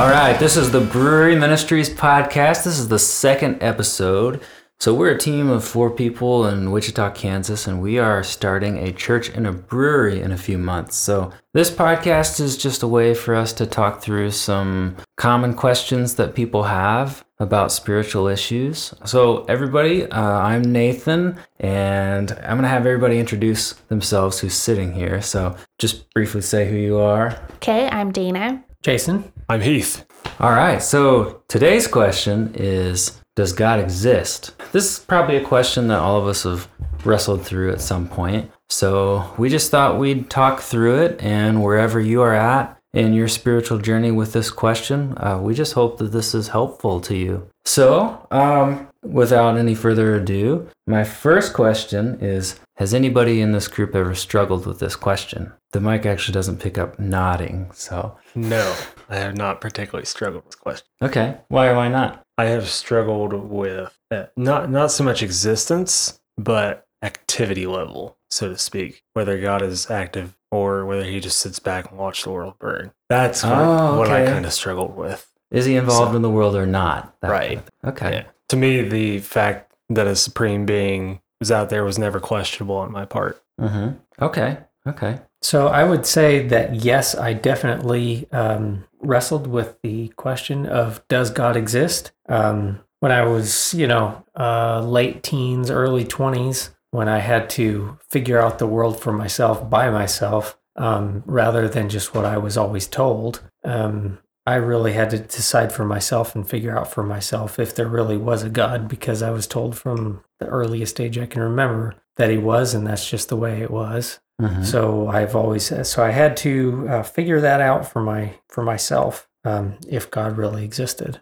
All right, this is the Brewery Ministries podcast. This is the second episode. So, we're a team of four people in Wichita, Kansas, and we are starting a church and a brewery in a few months. So, this podcast is just a way for us to talk through some common questions that people have about spiritual issues. So, everybody, uh, I'm Nathan, and I'm going to have everybody introduce themselves who's sitting here. So, just briefly say who you are. Okay, I'm Dana. Jason. I'm Heath. All right, so today's question is Does God exist? This is probably a question that all of us have wrestled through at some point. So we just thought we'd talk through it, and wherever you are at in your spiritual journey with this question, uh, we just hope that this is helpful to you. So, um, without any further ado, my first question is Has anybody in this group ever struggled with this question? The mic actually doesn't pick up nodding, so. No, I have not particularly struggled with this question. Okay, why or why not? I have struggled with uh, not not so much existence, but activity level, so to speak. Whether God is active or whether he just sits back and watches the world burn. That's what, Oh, what I kind of struggled with. Is he involved So- in the world or not? Right. kind of. Okay. Yeah. To me, the fact that a supreme being was out there was never questionable on my part. Mm-hmm. Okay. Okay. So I would say that yes, I definitely um, wrestled with the question of does God exist? Um, when I was, you know, uh, late teens, early 20s, when I had to figure out the world for myself by myself um, rather than just what I was always told. Um, I really had to decide for myself and figure out for myself if there really was a God because I was told from the earliest age I can remember that he was, and that's just the way it was. Mhm. So I've always so I had to uh, figure that out for my for myself um, if God really existed.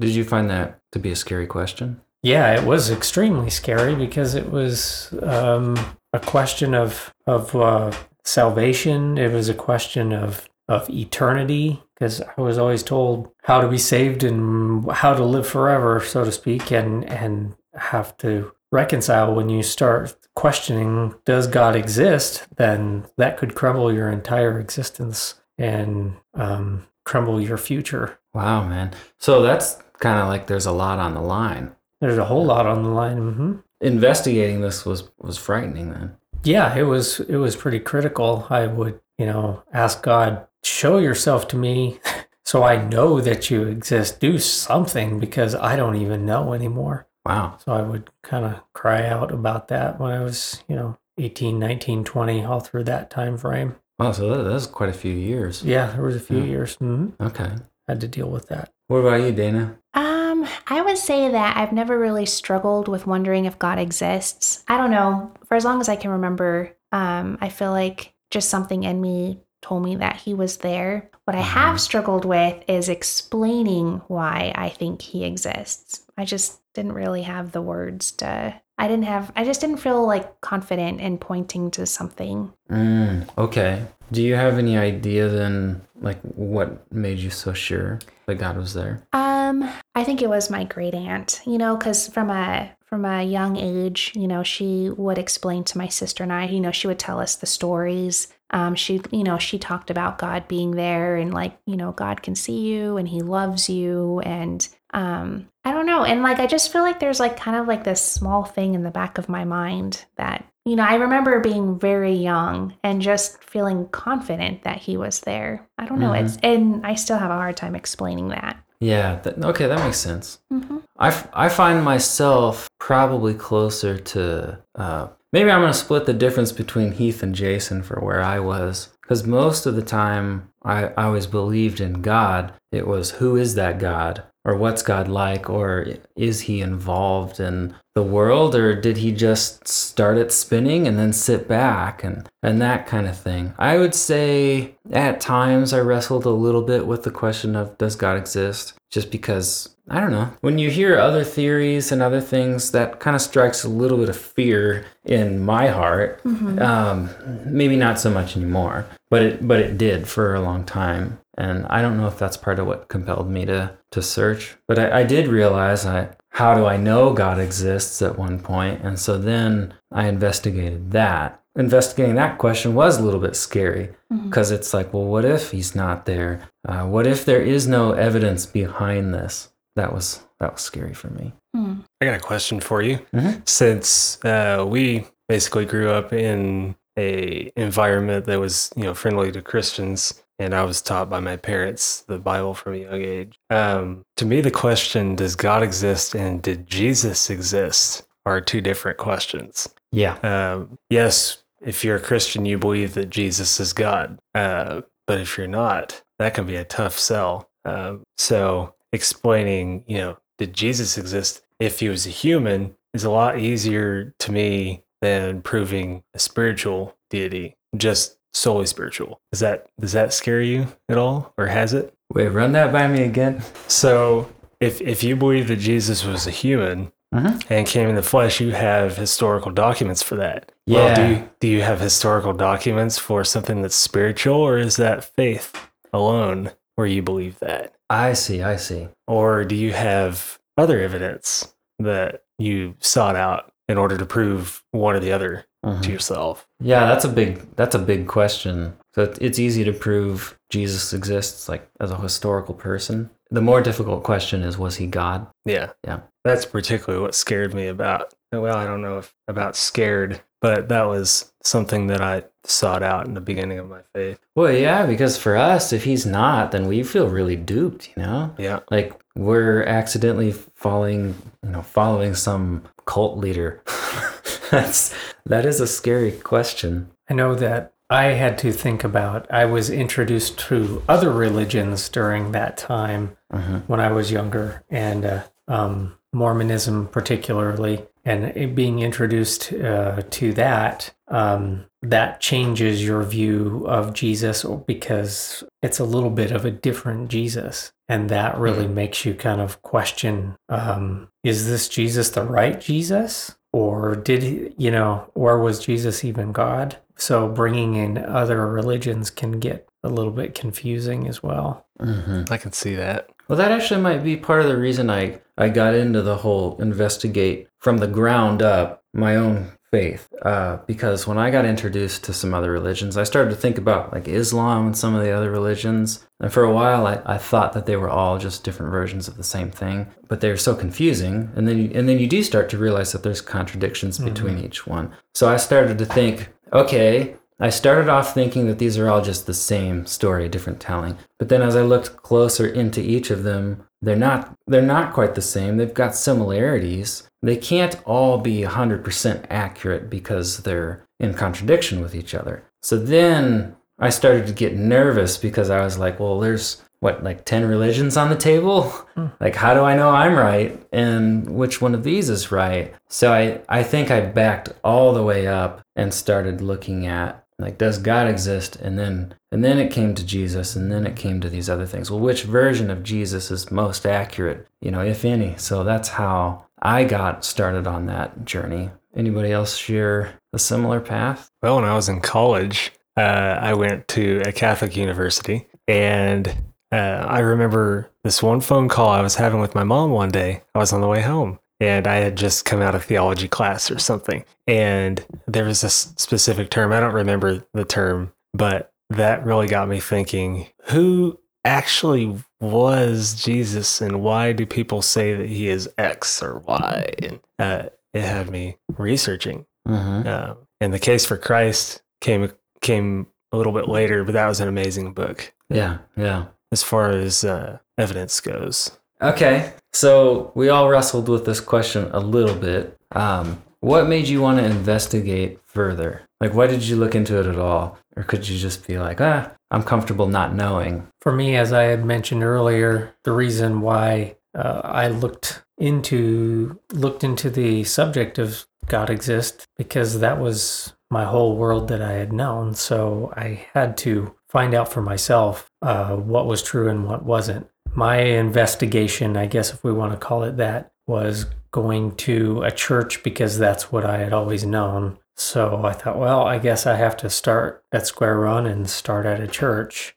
Did you find that to be a scary question? Yeah, it was extremely scary because it was um, a question of of uh, salvation. It was a question of of eternity because I was always told how to be saved and how to live forever, so to speak, and and have to reconcile when you start questioning does God exist, then that could crumble your entire existence and um, crumble your future. Wow, man. So that's kind of like there's a lot on the line. There's a whole lot on the line. hmm Investigating this was was frightening then. Yeah, it was it was pretty critical. I would, you know, ask God, show yourself to me so I know that you exist. Do something because I don't even know anymore. Wow. So I would kind of cry out about that when I was, you know, 18, 19, 20, all through that time frame. Wow. So that, was quite a few years. Yeah, there was a few Yeah. years. hmm Okay. Had to deal with that. What about you, Dana? Um, I would say that I've never really struggled with wondering if God exists. I don't know. For as long as I can remember, um, I feel like just something in me told me that he was there. What I have struggled with is explaining why I think he exists. I just didn't really have the words to I didn't have I just didn't feel like confident in pointing to something. Mm, okay. Do you have any idea then, like, what made you so sure that God was there? Um, I think it was my great aunt, you know, because from a from a young age, you know, she would explain to my sister and I, you know, she would tell us the stories. Um, she, you know, she talked about God being there and like, you know, God can see you and He loves you and um, I don't know, and like I just feel like there's like kind of like this small thing in the back of my mind that you know I remember being very young and just feeling confident that He was there. I don't know, Mhm. it's and I still have a hard time explaining that. Yeah. That, okay, that makes sense. hmm I, f- I find myself probably closer to uh, maybe I'm going to split the difference between Heath and Jason for where I was. Because most of the time I, I always believed in God. It was who is that God? Or what's God like? Or is he involved in the world? Or did he just start it spinning and then sit back and, and that kind of thing? I would say at times I wrestled a little bit with the question of does God exist? Just because I don't know. When you hear other theories and other things, that kind of strikes a little bit of fear in my heart. Um, maybe not so much anymore, but it but it did for a long time. And I don't know if that's part of what compelled me to to search. But I, I did realize I how do I know God exists at one point, and so then I investigated that. Investigating that question was a little bit scary because it's like, well, what if he's not there? Uh, what if there is no evidence behind this? That was that was scary for me. Hmm. I got a question for you. Mhm. Since uh, we basically grew up in a environment that was, you know, friendly to Christians, and I was taught by my parents the Bible from a young age. Um, to me, the question "Does God exist?" and "Did Jesus exist?" are two different questions. Yeah. Um, yes, if you're a Christian, you believe that Jesus is God. Uh, but if you're not, that can be a tough sell. Um, so explaining, you know, did Jesus exist if he was a human is a lot easier to me than proving a spiritual deity, just solely spiritual. Does that does that scare you at all, or has it? Wait, run that by me again. So if if you believe that Jesus was a human, Mhm. and came in the flesh, you have historical documents for that. Well, do you, do you have historical documents for something that's spiritual, or is that faith alone where you believe that? I see. I see. Or do you have other evidence that you sought out in order to prove one or the other To uh-huh. yourself? Yeah, that's a big that's a big question. So it's easy to prove Jesus exists like as a historical person. The more difficult question is was he God? Yeah. Yeah. That's particularly what scared me about, well, I don't know if about scared, but that was something that I sought out in the beginning of my faith. Well, yeah, because for us if he's not, then we feel really duped, you know? Yeah. Like we're accidentally falling, you know, following some cult leader. that's that is a scary question. I know that I had to think about, I was introduced to other religions during that time Mhm. when I was younger, and uh, um, Mormonism particularly. And being introduced uh, to that, um, that changes your view of Jesus because it's a little bit of a different Jesus. And that really makes you kind of question um, is this Jesus the right Jesus? Or did he, you know, or was Jesus even God? So bringing in other religions can get a little bit confusing as well. hmm I can see that. Well, that actually might be part of the reason I, I got into the whole investigate from the ground up my own faith. Uh, because when I got introduced to some other religions, I started to think about like Islam and some of the other religions. And for a while, I, I thought that they were all just different versions of the same thing, but they were so confusing. And then you, and then you do start to realize that there's contradictions between each one. So I started to think, okay, I started off thinking that these are all just the same story, different telling. But then as I looked closer into each of them, they're not they're not quite the same. They've got similarities. They can't all be 100% accurate because they're in contradiction with each other. So then I started to get nervous because I was like, well, there's what like 10 religions on the table? Hmm. Like how do I know I'm right and which one of these is right? So I I think I backed all the way up and started looking at like does god exist? And then and then it came to jesus and then it came to these other things. Well which version of jesus is most accurate you know if any? So that's how i got started on that journey. Anybody else share a similar path? Well, when I was in college, uh, I went to a Catholic university, and uh, I remember this one phone call I was having with my mom one day. I was on the way home, and I had just come out of theology class or something, and there was a specific term. I don't remember the term, but that really got me thinking: Who actually was Jesus, and why do people say that he is X or Y? And uh, it had me researching. mm-hmm. Uh, and the case for Christ came came a little bit later, but that was an amazing book yeah yeah as far as uh, evidence goes. Okay so we all wrestled with this question a little bit um, what made you want to investigate further like why did you look into it at all or could you just be like ah i'm comfortable not knowing For me, as I had mentioned earlier, the reason why uh, I looked into looked into the subject of God exists because that was my whole world that I had known. So I had to find out for myself uh, what was true and what wasn't. My investigation, I guess if we want to call it that, was going to a church because that's what I had always known. So I thought, well, I guess I have to start at square one and start at a church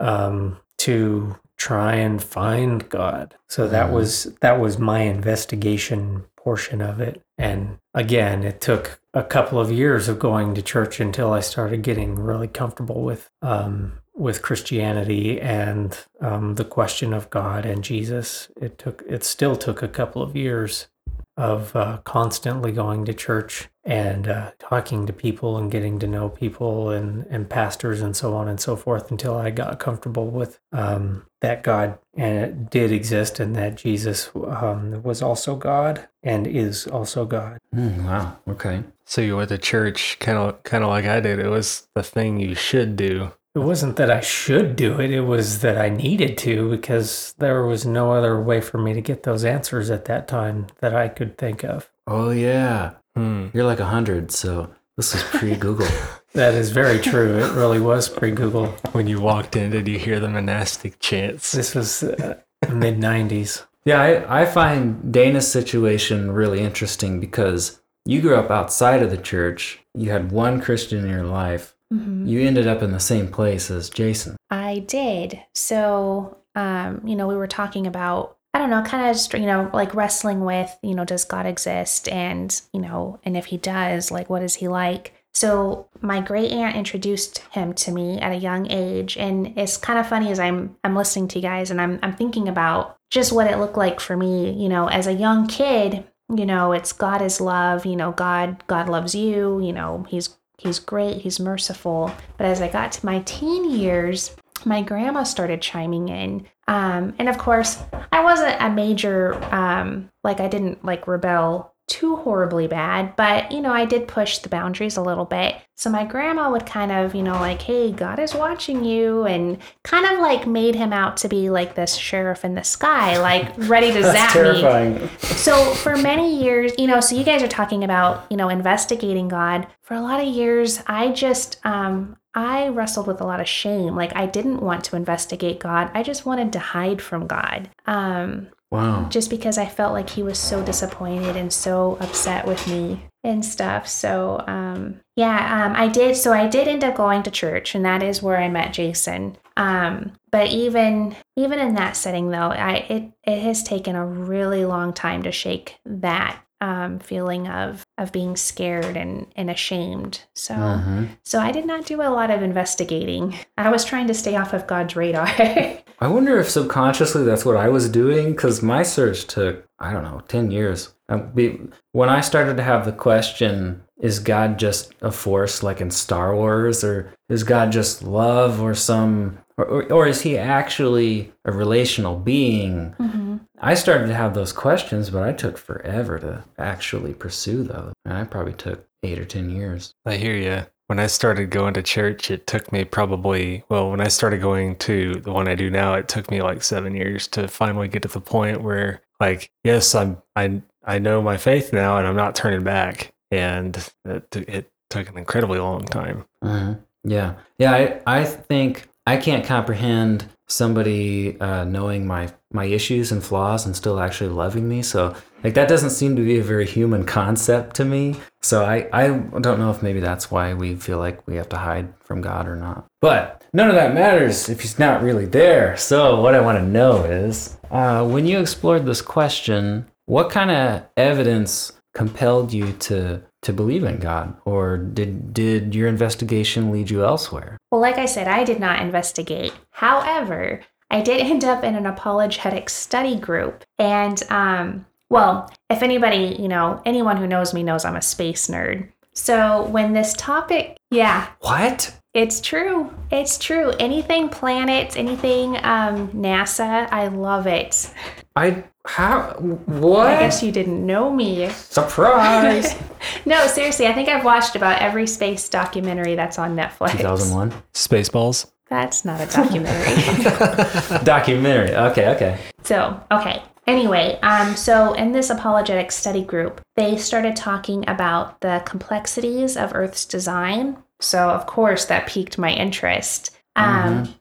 um, to try and find God. So that Mhm. was that was my investigation portion of it. And again, it took a couple of years of going to church until I started getting really comfortable with um, with Christianity and um, the question of God and Jesus. It took it still took a couple of years of uh, constantly going to church and uh, talking to people and getting to know people and, and pastors and so on and so forth until I got comfortable with um, that God and it did exist and that Jesus um, was also God and is also God. Mm, wow. Okay. So you went to church kind of kind of like I did. It was the thing you should do. It wasn't that I should do it, it was that I needed to because there was no other way for me to get those answers at that time that I could think of. Oh yeah. Hmm. You're like a hundred, so this is pre-Google. That is very true. It really was pre Google. When you walked in, did you hear the monastic chants? This was uh, mid 90s. yeah, I, I find Dana's situation really interesting because you grew up outside of the church. You had one Christian in your life. Mhm. You ended up in the same place as Jason. I did. So, um, you know, we were talking about, I don't know, kind of just, you know, like wrestling with, you know, does God exist? And, you know, and if he does, like, what is he like? So my great aunt introduced him to me at a young age. And it's kind of funny as I'm I'm listening to you guys and I'm I'm thinking about just what it looked like for me, you know, as a young kid, you know, it's God is love, you know, God God loves you, you know, he's he's great, he's merciful. But as I got to my teen years, my grandma started chiming in. Um, and of course, I wasn't a major, um, like, I didn't like rebel too horribly bad, but you know, I did push the boundaries a little bit. So my grandma would kind of, you know, like, hey, God is watching you, and kind of like made him out to be like this sheriff in the sky, like ready to zap me. So for many years, you know, so you guys are talking about, you know, investigating God. For a lot of years, I just um I wrestled with a lot of shame. Like I didn't want to investigate God. I just wanted to hide from God. Um Wow. just because I felt like he was so disappointed and so upset with me and stuff. So, um, yeah, um, I did. So I did end up going to church, and that is where I met Jason. Um, but even even in that setting, though, I it it has taken a really long time to shake that um, feeling of of being scared and and ashamed. So. Mhm. So I did not do a lot of investigating. I was trying to stay off of God's radar. I wonder if subconsciously that's what I was doing because my search took, I don't know, 10 years. Um, When I started to have the question, is God just a force like in Star Wars, or is God just love, or some, or, or, or is he actually a relational being? Mhm. I started to have those questions, but I took forever to actually pursue those. And I probably took eight or 10 years. I hear you. When I started going to church, it took me probably, well, when I started going to the one I do now, it took me like seven years to finally get to the point where, like, yes, I'm, I, I know my faith now and I'm not turning back. And it, it took an incredibly long time. hmm Yeah, yeah. I, I think I can't comprehend somebody uh, knowing my my issues and flaws and still actually loving me. So like that doesn't seem to be a very human concept to me. So I I don't know if maybe that's why we feel like we have to hide from God or not. But none of that matters if He's not really there. So what I want to know is uh, when you explored this question, what kind of evidence compelled you to to believe in God, or did did your investigation lead you elsewhere? Well, like I said, I did not investigate. However, I did end up in an apologetic study group. And, um, well, if anybody, you know, anyone who knows me knows I'm a space nerd. So when this topic, yeah, What? it's true. It's true. Anything planets, anything um, NASA, I love it. I how what? I guess you didn't know me. Surprise! No, seriously, I think I've watched about every space documentary that's on Netflix. 2001 Spaceballs. That's not a documentary. documentary. Okay, okay. So, okay. Anyway, um, so in this apologetic study group, they started talking about the complexities of Earth's design. So, of course, that piqued my interest. Um,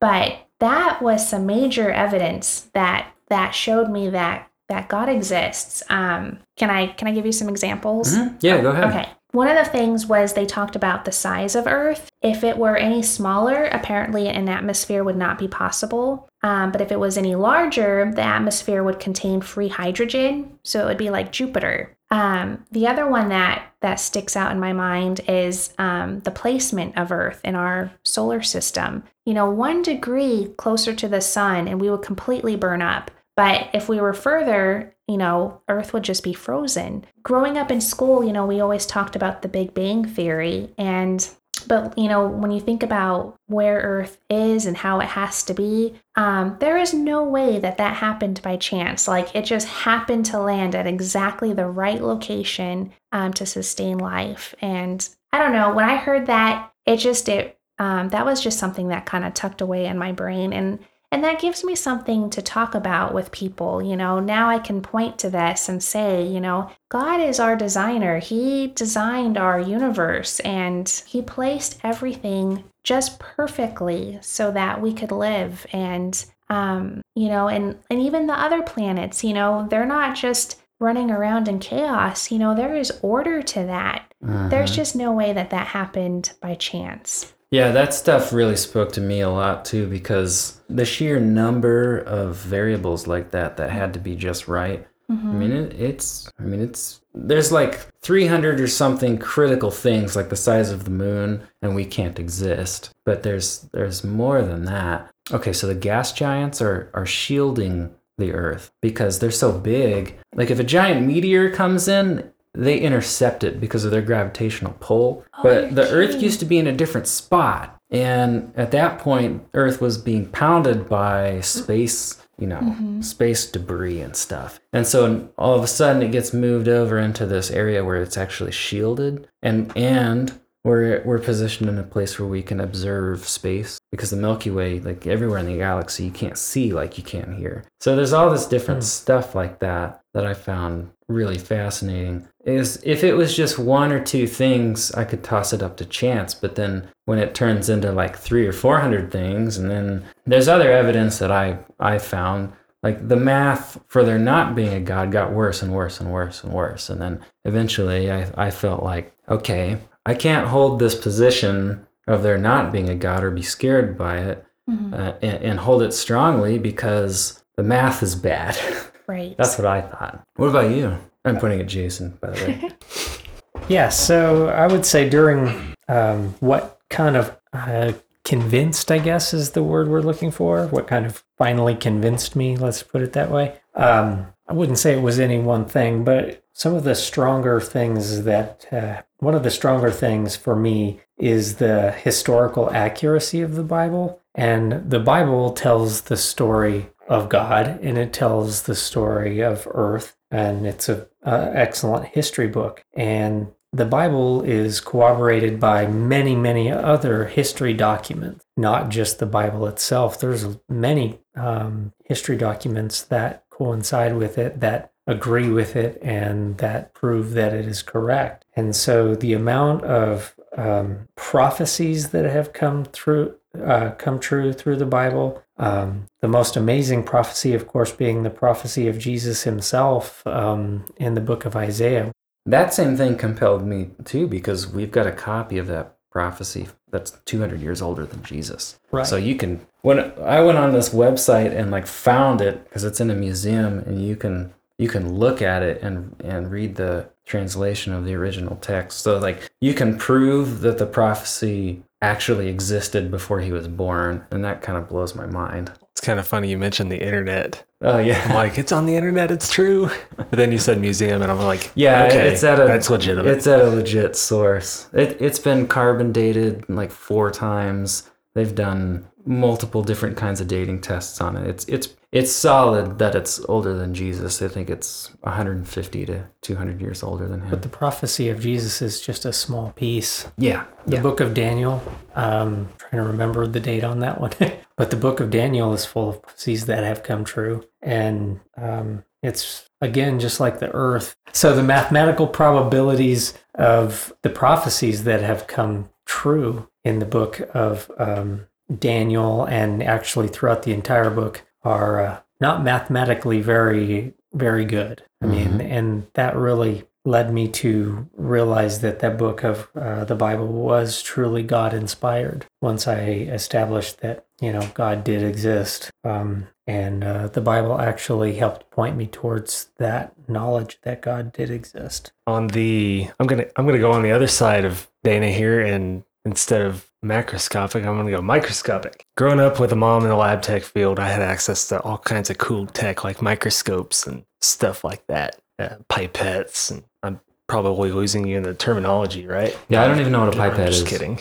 But that was some major evidence that that showed me that that God exists. Um, can I can I give you some examples? Mhm. Yeah, go ahead. Okay. One of the things was they talked about the size of Earth. If it were any smaller, apparently an atmosphere would not be possible. Um, but if it was any larger, the atmosphere would contain free hydrogen, so it would be like Jupiter. Um, the other one that that sticks out in my mind is um, the placement of Earth in our solar system. you know, one degree closer to the sun and we would completely burn up. But if we were further, you know, Earth would just be frozen. Growing up in school, you know, we always talked about the Big Bang Theory. And, but, you know, when you think about where Earth is and how it has to be, um, there is no way that that happened by chance. Like it just happened to land at exactly the right location um, to sustain life. And I don't know, when I heard that, it just, it, um, that was just something that kind of tucked away in my brain. And and that gives me something to talk about with people. You know, now I can point to this and say, you know, God is our designer. He designed our universe and He placed everything just perfectly so that we could live. And, um, you know, and, and even the other planets, you know, they're not just running around in chaos. You know, there is order to that. Uh-huh. There's just no way that that happened by chance. Yeah, that stuff really spoke to me a lot too because the sheer number of variables like that that had to be just right. I mean, mm-hmm. it, it's, I mean, it's, there's like 300 or something critical things like the size of the moon and we can't exist. But there's, there's more than that. Okay, so the gas giants are, are shielding the earth because they're so big. Like if a giant meteor comes in, they intercept it because of their gravitational pull. Oh, but you're the Earth used to be in a different spot. And at that point, Earth was being pounded by space, you know, mm-hmm. space debris and stuff. And so all of a sudden it gets moved over into this area where it's actually shielded and and we're we're positioned in a place where we can observe space because the Milky Way, like everywhere in the galaxy, you can't see like you can here. So there's all this different hmm. stuff like that that I found really fascinating. Is if it was just one or two things, I could toss it up to chance. But then when it turns into like three or four hundred things, and then there's other evidence that I I found like the math for there not being a god got worse and worse and worse and worse and then eventually i, I felt like okay i can't hold this position of there not being a god or be scared by it Mhm. uh, and, and hold it strongly because the math is bad Right. that's what i thought what about you i'm pointing at jason by the way Yeah, so I would say during um, what kind of uh, convinced, I guess, is the word we're looking for. What kind of finally convinced me, let's put it that way. Um, I wouldn't say it was any one thing, but some of the stronger things that, uh, one of the stronger things for me is the historical accuracy of the Bible. And the Bible tells the story of God and it tells the story of earth. And it's a, a excellent history book. And the Bible is corroborated by many, many other history documents, not just the Bible itself. There's many um, history documents that coincide with it, that agree with it, and that prove that it is correct. And so the amount of um, prophecies that have come through, uh, come true through the Bible. Um, the most amazing prophecy, of course, being the prophecy of Jesus himself um, in the book of Isaiah, that same thing compelled me too because we've got a copy of that prophecy that's 200 years older than jesus Right. So you can when I went on this website and like found it because it's in a museum and you can you can look at it and and read the translation of the original text. So like you can prove that the prophecy actually existed before he was born and that kind of blows my mind. It's kind of funny you mentioned the internet. Oh yeah, I'm like, it's on the internet, it's true. But then you said museum, and I'm like, Yeah, okay, it's at a that's legitimate. It's at a legit source. It it's been carbon dated like four times. They've done multiple different kinds of dating tests on it. It's it's it's solid that it's older than Jesus. I think it's 150 to 200 years older than him. but the prophecy of Jesus is just a small piece. yeah, The yeah. book of Daniel, um, trying to remember the date on that one, but the book of Daniel is full of prophecies that have come true. And um, it's, again, just like the earth. So the mathematical probabilities of the prophecies that have come true in the book of um, Daniel and actually throughout the entire book are uh, not mathematically very, very good. I mean, and that really led me to realize that that book of uh, the Bible was truly God inspired. Once I established that you know God did exist, um, and uh, the Bible actually helped point me towards that knowledge that God did exist. on the I'm gonna I'm gonna go on the other side of Dana here and instead of macroscopic, I'm gonna go microscopic. growing up with a mom in the lab tech field, I had access to all kinds of cool tech like microscopes and stuff like that, uh, pipettes. And I'm probably losing you in the terminology, right? Yeah, I don't even know what a I'm pipette just is. kidding.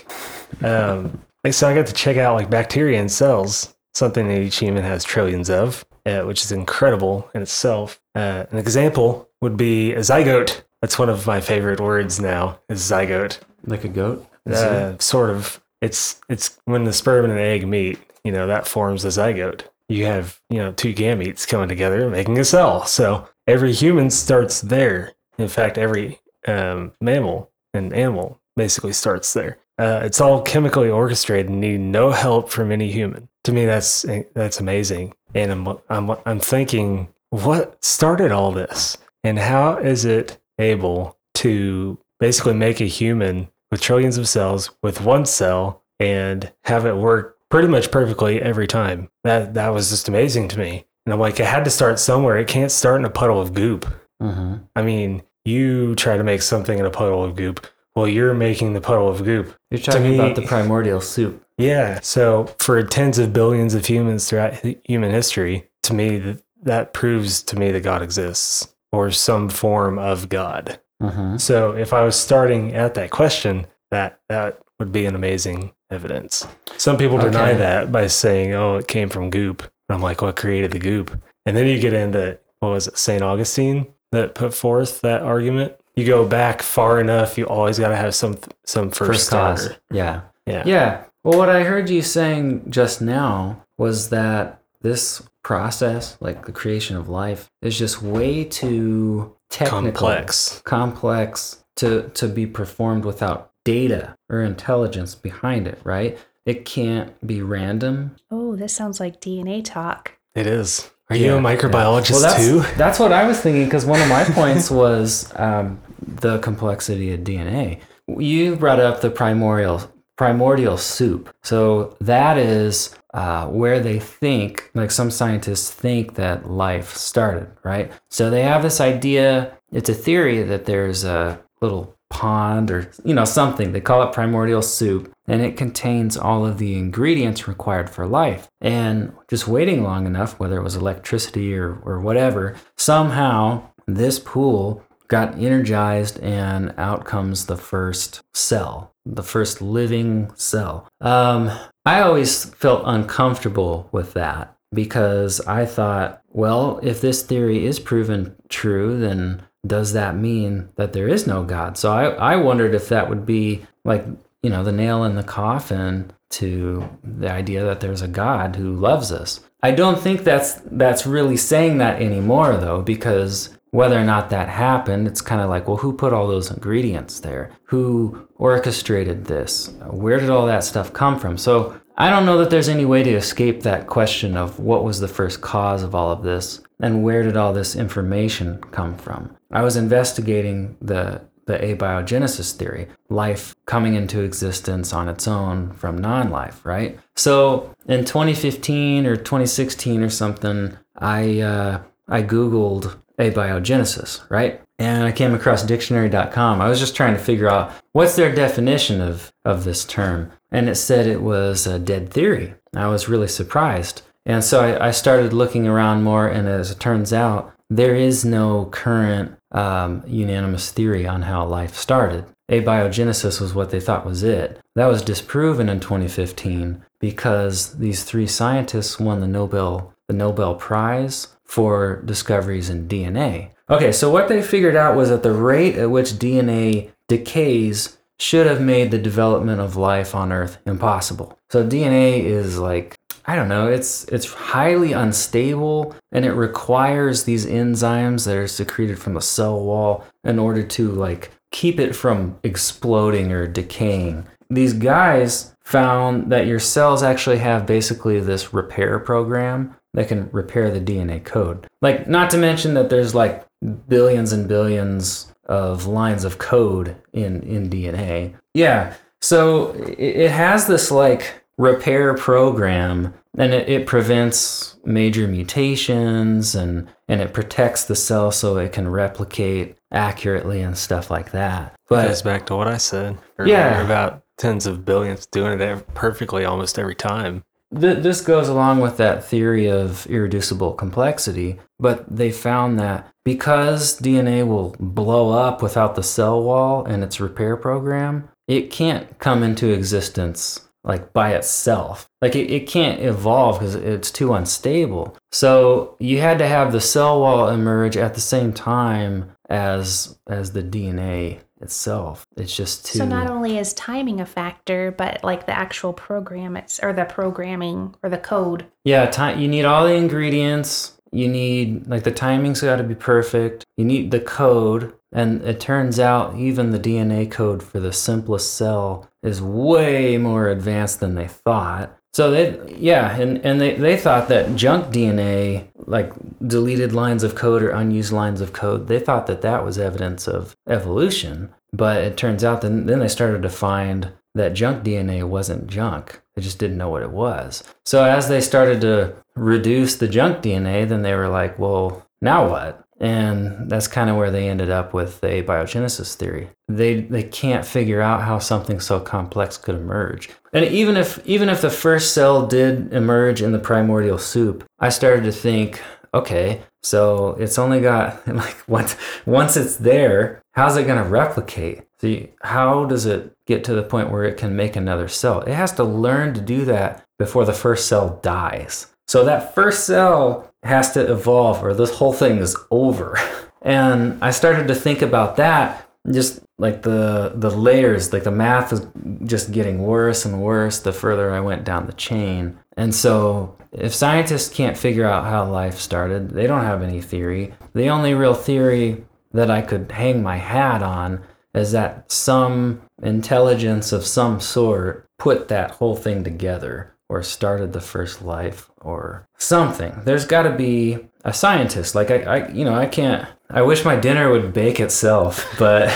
Um, so I got to check out like bacteria and cells, something that each human has trillions of, uh, which is incredible in itself. Uh, an example would be a zygote. That's one of my favorite words now. Is zygote. Like a goat? Uh, sort of. It's it's when the sperm and an egg meet. You know that forms the zygote. You have you know two gametes coming together making a cell. So every human starts there. In fact, every um, mammal and animal basically starts there. Uh, it's all chemically orchestrated and need no help from any human. To me, that's that's amazing. And I'm I'm I'm thinking, what started all this, and how is it able to basically make a human with trillions of cells with one cell and have it work pretty much perfectly every time? That that was just amazing to me. And I'm like, it had to start somewhere. It can't start in a puddle of goop. hmm I mean, you try to make something in a puddle of goop. Well, you're making the puddle of goop. You're talking me- about the primordial soup. Yeah. So for tens of billions of humans throughout human history, to me, that proves to me that God exists or some form of God. Hmm So if I was starting at that question, that that would be an amazing evidence. Some people deny Okay. that by saying, "Oh, it came from goop." And I'm like, "What created the goop?" And then you get into what was it, Saint Augustine that put forth that argument. You go back far enough, you always got to have some some first, First cause. Yeah. Yeah. Yeah. Well, what I heard you saying just now was that this process, like the creation of life, is just way too technical, Complex. complex to to be performed without data or intelligence behind it. Right? It can't be random. Oh, this sounds like DNA talk. It is. Are Yeah, you a microbiologist Well, that's, too? That's what I was thinking because one of my points was um, the complexity of DNA. You brought up the primordial primordial soup. So that is uh, where they think, like some scientists think that life started, right? So they have this idea. It's a theory that there's a little pond or you know something they call it primordial soup and it contains all of the ingredients required for life and just waiting long enough whether it was electricity or, or whatever somehow this pool got energized and out comes the first cell the first living cell um, i always felt uncomfortable with that because i thought well if this theory is proven true then does that mean that there is no God? So I, I wondered if that would be like, you know, the nail in the coffin to the idea that there's a God who loves us. I don't think that's that's really saying that anymore though, because whether or not that happened, it's kind of like, well, who put all those ingredients there? Who orchestrated this? Where did all that stuff come from? So I don't know that there's any way to escape that question of what was the first cause of all of this and where did all this information come from. I was investigating the the abiogenesis theory, life coming into existence on its own from non-life, right? So in 2015 or 2016 or something, I uh, I googled abiogenesis, right? And I came across dictionary.com. I was just trying to figure out what's their definition of of this term, and it said it was a dead theory. I was really surprised. And so I, I started looking around more, and as it turns out, there is no current um, unanimous theory on how life started. Abiogenesis was what they thought was it. That was disproven in 2015 because these three scientists won the Nobel the Nobel Prize for discoveries in DNA. Okay, so what they figured out was that the rate at which DNA decays should have made the development of life on Earth impossible. So DNA is like I don't know, it's it's highly unstable and it requires these enzymes that are secreted from the cell wall in order to like keep it from exploding or decaying. These guys found that your cells actually have basically this repair program that can repair the DNA code. Like not to mention that there's like billions and billions of lines of code in in DNA. Yeah. So it, it has this like repair program and it, it prevents major mutations and and it protects the cell so it can replicate accurately and stuff like that. But goes back to what I said earlier Yeah. about tens of billions doing it perfectly almost every time. Th- this goes along with that theory of irreducible complexity, but they found that because DNA will blow up without the cell wall and its repair program, it can't come into existence like by itself. Like it, it can't evolve because it's too unstable. So you had to have the cell wall emerge at the same time as as the DNA itself. It's just too So not only is timing a factor, but like the actual program it's or the programming or the code. Yeah, time you need all the ingredients. You need like the timing's got to be perfect. You need the code, and it turns out even the DNA code for the simplest cell is way more advanced than they thought. So they yeah, and, and they, they thought that junk DNA, like deleted lines of code or unused lines of code, they thought that that was evidence of evolution. But it turns out that then they started to find that junk DNA wasn't junk. They just didn't know what it was. So as they started to reduce the junk DNA, then they were like, well, now what? And that's kind of where they ended up with a biogenesis theory. They they can't figure out how something so complex could emerge. And even if even if the first cell did emerge in the primordial soup, I started to think, okay, so it's only got like once once it's there, how's it going to replicate? See, how does it get to the point where it can make another cell? It has to learn to do that before the first cell dies. So that first cell has to evolve or this whole thing is over. And I started to think about that just like the the layers like the math is just getting worse and worse the further I went down the chain. And so if scientists can't figure out how life started, they don't have any theory. The only real theory that I could hang my hat on is that some intelligence of some sort put that whole thing together or started the first life or something. There's got to be a scientist. Like I, I, you know, I can't. I wish my dinner would bake itself, but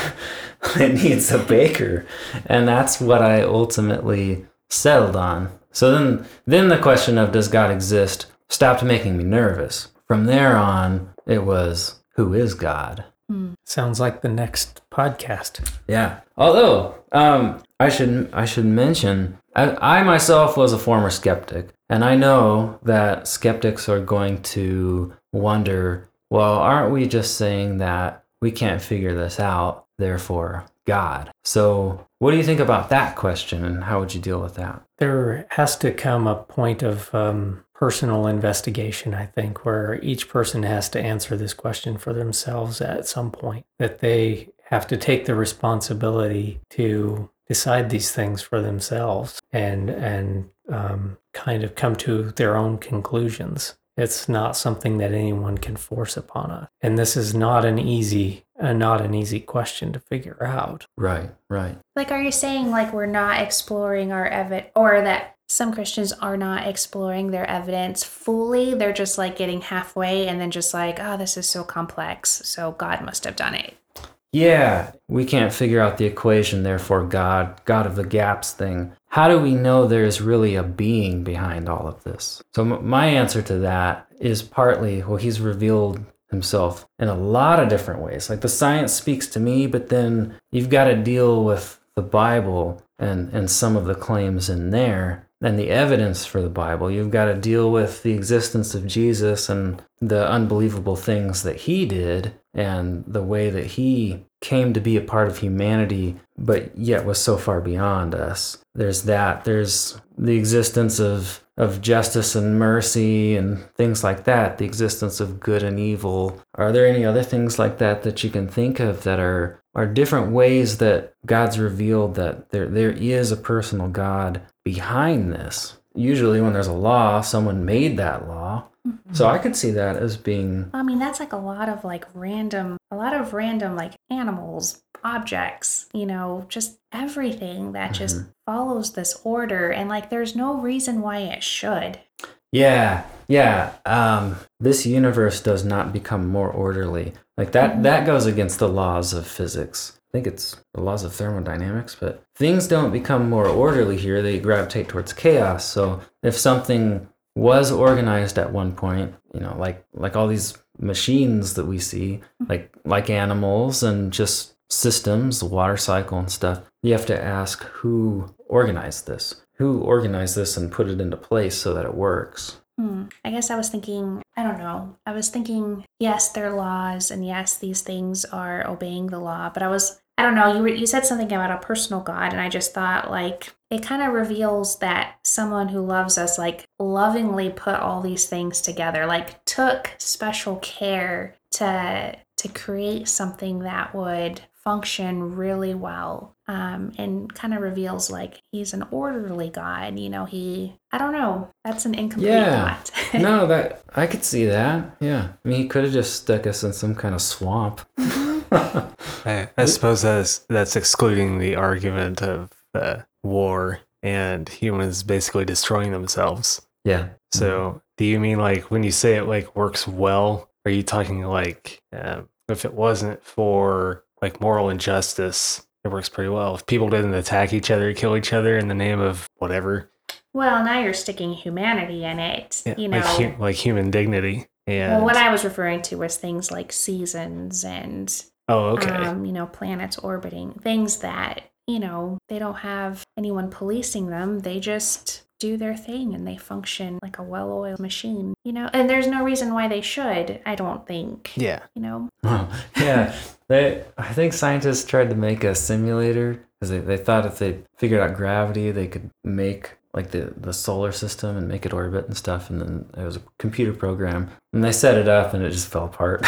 it needs a baker, and that's what I ultimately settled on. So then, then the question of does God exist stopped making me nervous. From there on, it was who is God. Sounds like the next podcast. Yeah. Although, um, I should I should mention I, I myself was a former skeptic, and I know that skeptics are going to wonder, well, aren't we just saying that we can't figure this out, therefore God? So, what do you think about that question, and how would you deal with that? There has to come a point of um, personal investigation, I think, where each person has to answer this question for themselves at some point, that they have to take the responsibility to decide these things for themselves and and um, kind of come to their own conclusions. It's not something that anyone can force upon us, and this is not an easy, uh, not an easy question to figure out. Right, right. Like, are you saying like we're not exploring our evidence, or that some Christians are not exploring their evidence fully? They're just like getting halfway and then just like, oh, this is so complex, so God must have done it. Yeah, we can't figure out the equation, therefore, God, God of the gaps thing. How do we know there's really a being behind all of this? So, m- my answer to that is partly, well, he's revealed himself in a lot of different ways. Like the science speaks to me, but then you've got to deal with the Bible and, and some of the claims in there and the evidence for the Bible. You've got to deal with the existence of Jesus and the unbelievable things that he did and the way that he came to be a part of humanity, but yet was so far beyond us. There's that. There's the existence of of justice and mercy and things like that, the existence of good and evil. Are there any other things like that that you can think of that are are different ways that God's revealed that there there is a personal God behind this? Usually when there's a law, someone made that law. Mm-hmm. So I could see that as being I mean, that's like a lot of like random, a lot of random like animals, objects, you know, just everything that just mm-hmm. follows this order. And like, there's no reason why it should. Yeah, yeah. Um, this universe does not become more orderly. Like that. Mm-hmm. That goes against the laws of physics. I think it's the laws of thermodynamics. But things don't become more orderly here. They gravitate towards chaos. So if something was organized at one point, you know, like like all these machines that we see, like like animals and just systems, the water cycle and stuff. You have to ask who organized this. who organized this and put it into place so that it works? Hmm. I guess I was thinking, I don't know. I was thinking, yes, there are laws, and yes, these things are obeying the law. But I was, I don't know. You were, you said something about a personal God, and I just thought like it kind of reveals that someone who loves us like lovingly put all these things together, like took special care to to create something that would function really well um, and kind of reveals like he's an orderly god you know he i don't know that's an incomplete Yeah. thought no, that I could see that. Yeah, I mean, he could have just stuck us in some kind of swamp. I, I suppose that's that's excluding the argument of uh, war and humans basically destroying themselves. yeah. So, do you mean like when you say it like works well? Are you talking like um, if it wasn't for like moral injustice, it works pretty well? If people didn't attack each other, kill each other in the name of whatever, well now you're sticking humanity in it yeah, you know like hu- like human dignity. And well what i was referring to was things like seasons and oh, okay, um, you know planets orbiting things that you know they don't have anyone policing them. They just do their thing and they function like a well-oiled machine you know? And there's no reason why they should i don't think yeah, you know? Yeah. They, I think scientists tried to make a simulator because they, they thought if they figured out gravity, they could make like the, the solar system and make it orbit and stuff. And then it was a computer program. And they set it up and it just fell apart.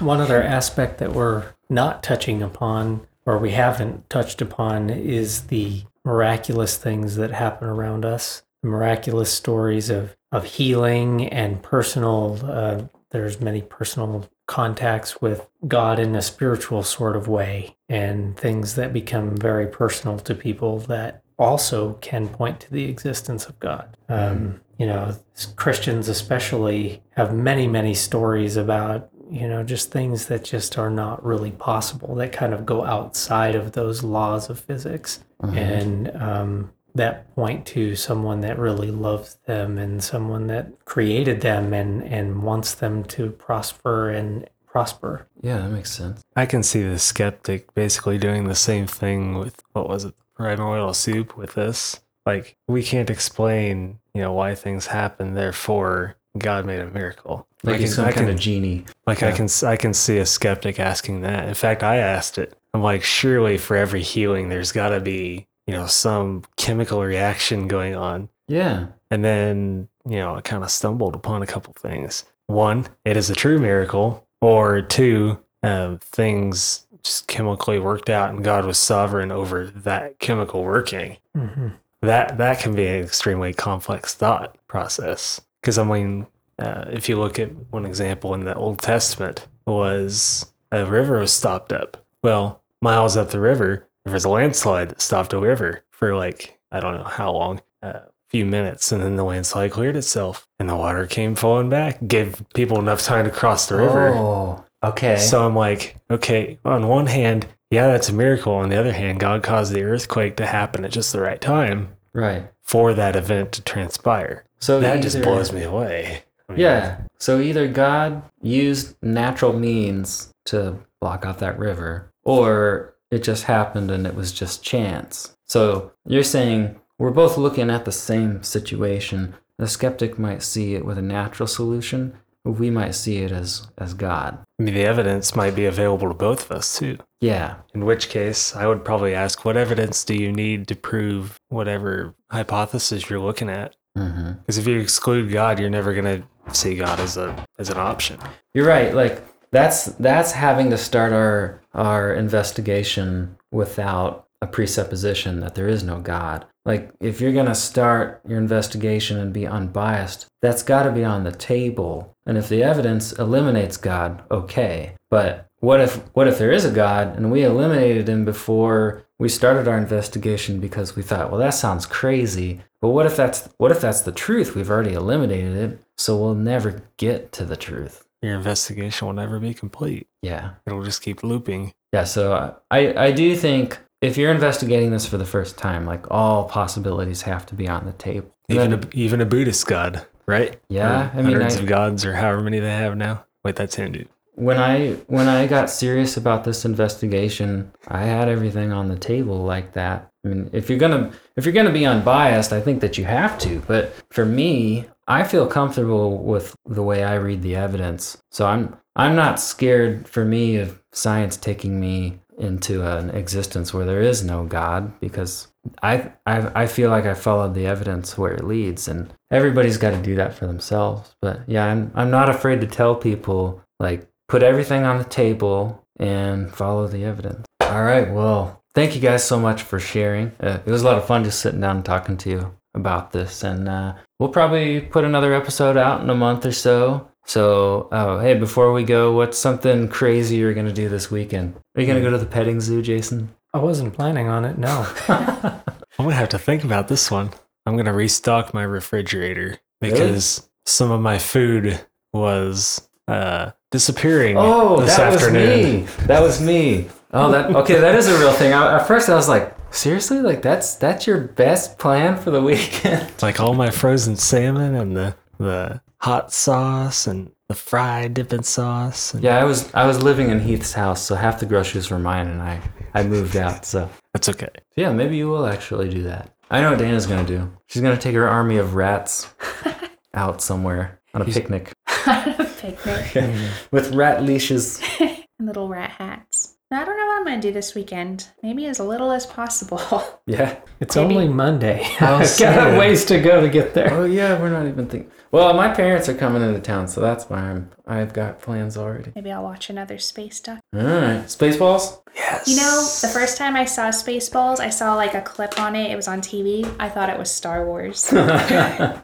One other aspect that we're not touching upon, or we haven't touched upon, is the miraculous things that happen around us. The miraculous stories of, of healing and personal, uh, there's many personal contacts with God in a spiritual sort of way, and things that become very personal to people that also can point to the existence of God. Um, you know, Christians especially have many, many stories about, you know, just things that just are not really possible that kind of go outside of those laws of physics and um, that point to someone that really loves them and someone that created them and, and wants them to prosper and prosper. yeah, that makes sense. I can see the skeptic basically doing the same thing with what was it, primordial soup with this. Like we can't explain, you know, why things happen. Therefore, God made a miracle. Like I he's some I kind can- of genie. Like I can I can see a skeptic asking that. In fact, I asked it. I'm like, surely for every healing, there's got to be you know some chemical reaction going on. Yeah. And then you know I kind of stumbled upon a couple things. One, it is a true miracle, or two, um, things just chemically worked out, and God was sovereign over that chemical working. Mm-hmm. that that can be an extremely complex thought process. Because i mean uh, if you look at one example in the old testament was a river was stopped up. Well miles up the river there was a landslide that stopped a river for like i don't know how long a few minutes and then the landslide cleared itself and the water came flowing back gave people enough time to cross the river. Oh, okay. so I'm like, okay, on one hand, yeah, that's a miracle. On the other hand, God caused the earthquake to happen at just the right time right. for that event to transpire. So that just blows me away. I mean, Yeah. So either God used natural means to block off that river, or it just happened and it was just chance. So you're saying we're both looking at the same situation. The skeptic might see it with a natural solution, but we might see it as as God. I mean, the evidence might be available to both of us too. Yeah. In which case, I would probably ask, what evidence do you need to prove whatever hypothesis you're looking at? Mm-hmm. Because if you exclude God, you're never going to see God as a as an option. You're right. Like that's that's having to start our our investigation without a presupposition that there is no God. Like if you're gonna start your investigation and be unbiased, that's got to be on the table. And if the evidence eliminates God, okay. But what if what if there is a God and we eliminated him before we started our investigation because we thought, well, that sounds crazy. But what if that's what if that's the truth? We've already eliminated it, so we'll never get to the truth. Your investigation will never be complete. Yeah. It'll just keep looping. Yeah. So I, I do think if you're investigating this for the first time, like all possibilities have to be on the table. Even a, even a Buddhist god, right? Yeah, Or I mean, hundreds I- of gods or however many they have now. Wait, that's Hindu. when I when I got serious about this investigation, I had everything on the table like that. I mean, if you're gonna if you're gonna be unbiased, I think that you have to. But for me, I feel comfortable with the way I read the evidence. So I'm I'm not scared for me of science taking me into an existence where there is no God because I I, I feel like I followed the evidence where it leads and everybody's got to do that for themselves. But yeah, I'm I'm not afraid to tell people like put everything on the table and follow the evidence. All right, well, thank you guys so much for sharing. Uh, it was a lot of fun just sitting down and talking to you about this and uh, we'll probably put another episode out in a month or so so, oh, hey, before we go, what's something crazy you're going to do this weekend? Are you going to go to the petting zoo, Jason? I wasn't planning on it. No. I'm gonna have to think about this one. I'm gonna restock my refrigerator because some of my food was uh, disappearing Oh, this that afternoon. was me. That was me. Oh, that okay. That is a real thing. I, at first, I was like, seriously, like that's that's your best plan for the weekend. Like all my frozen salmon and the the hot sauce and the fried dipping sauce. And Yeah, I was I was living in Heath's house, so half the groceries were mine, and I I moved out. So That's okay. yeah, maybe you will actually do that. I know what Dana's gonna do. She's gonna take her army of rats out somewhere on a picnic on a Picnic. with rat leashes. and little rat hats. I don't know what I'm going to do this weekend. Maybe as little as possible. Yeah. It's Maybe. only Monday. I'll I've got a ways to go to get there. Oh yeah, we're not even thinking. Well, my parents are coming into town, so that's why I'm. I've got plans already. Maybe I'll watch another space doc. All right, Spaceballs. Yes. You know, the first time I saw Spaceballs, I saw like a clip on it. It was on TV. I thought it was Star Wars. I,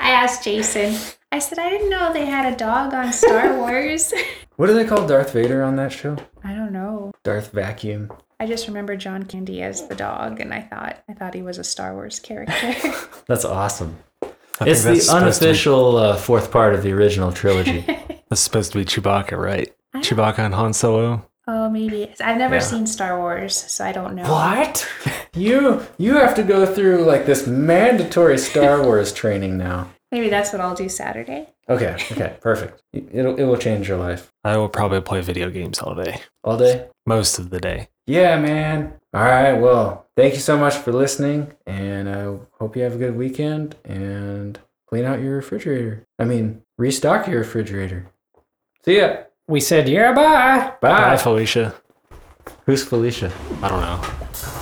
I asked Jason, I said, I didn't know they had a dog on Star Wars. What do they call Darth Vader on that show? I don't know. Darth Vacuum. I just remember John Candy as the dog, and I thought I thought he was a Star Wars character. That's awesome. I It's the that's supposed to be- unofficial uh, fourth part of the original trilogy. That's supposed to be Chewbacca, right? I Chewbacca and Han Solo. oh, maybe I've never Yeah. seen Star Wars, so I don't know. what? You you have to go through like this mandatory Star Wars training now. Maybe that's what I'll do Saturday. Okay. Okay. Perfect. It'll it will change your life I will probably play video games all day, all day. most of the day. Yeah, man. All right. Well, thank you so much for listening, and I hope you have a good weekend. And clean out your refrigerator. I mean, restock your refrigerator. See ya. We said, yeah, bye. Bye. Bye, Felicia. Who's Felicia? I don't know.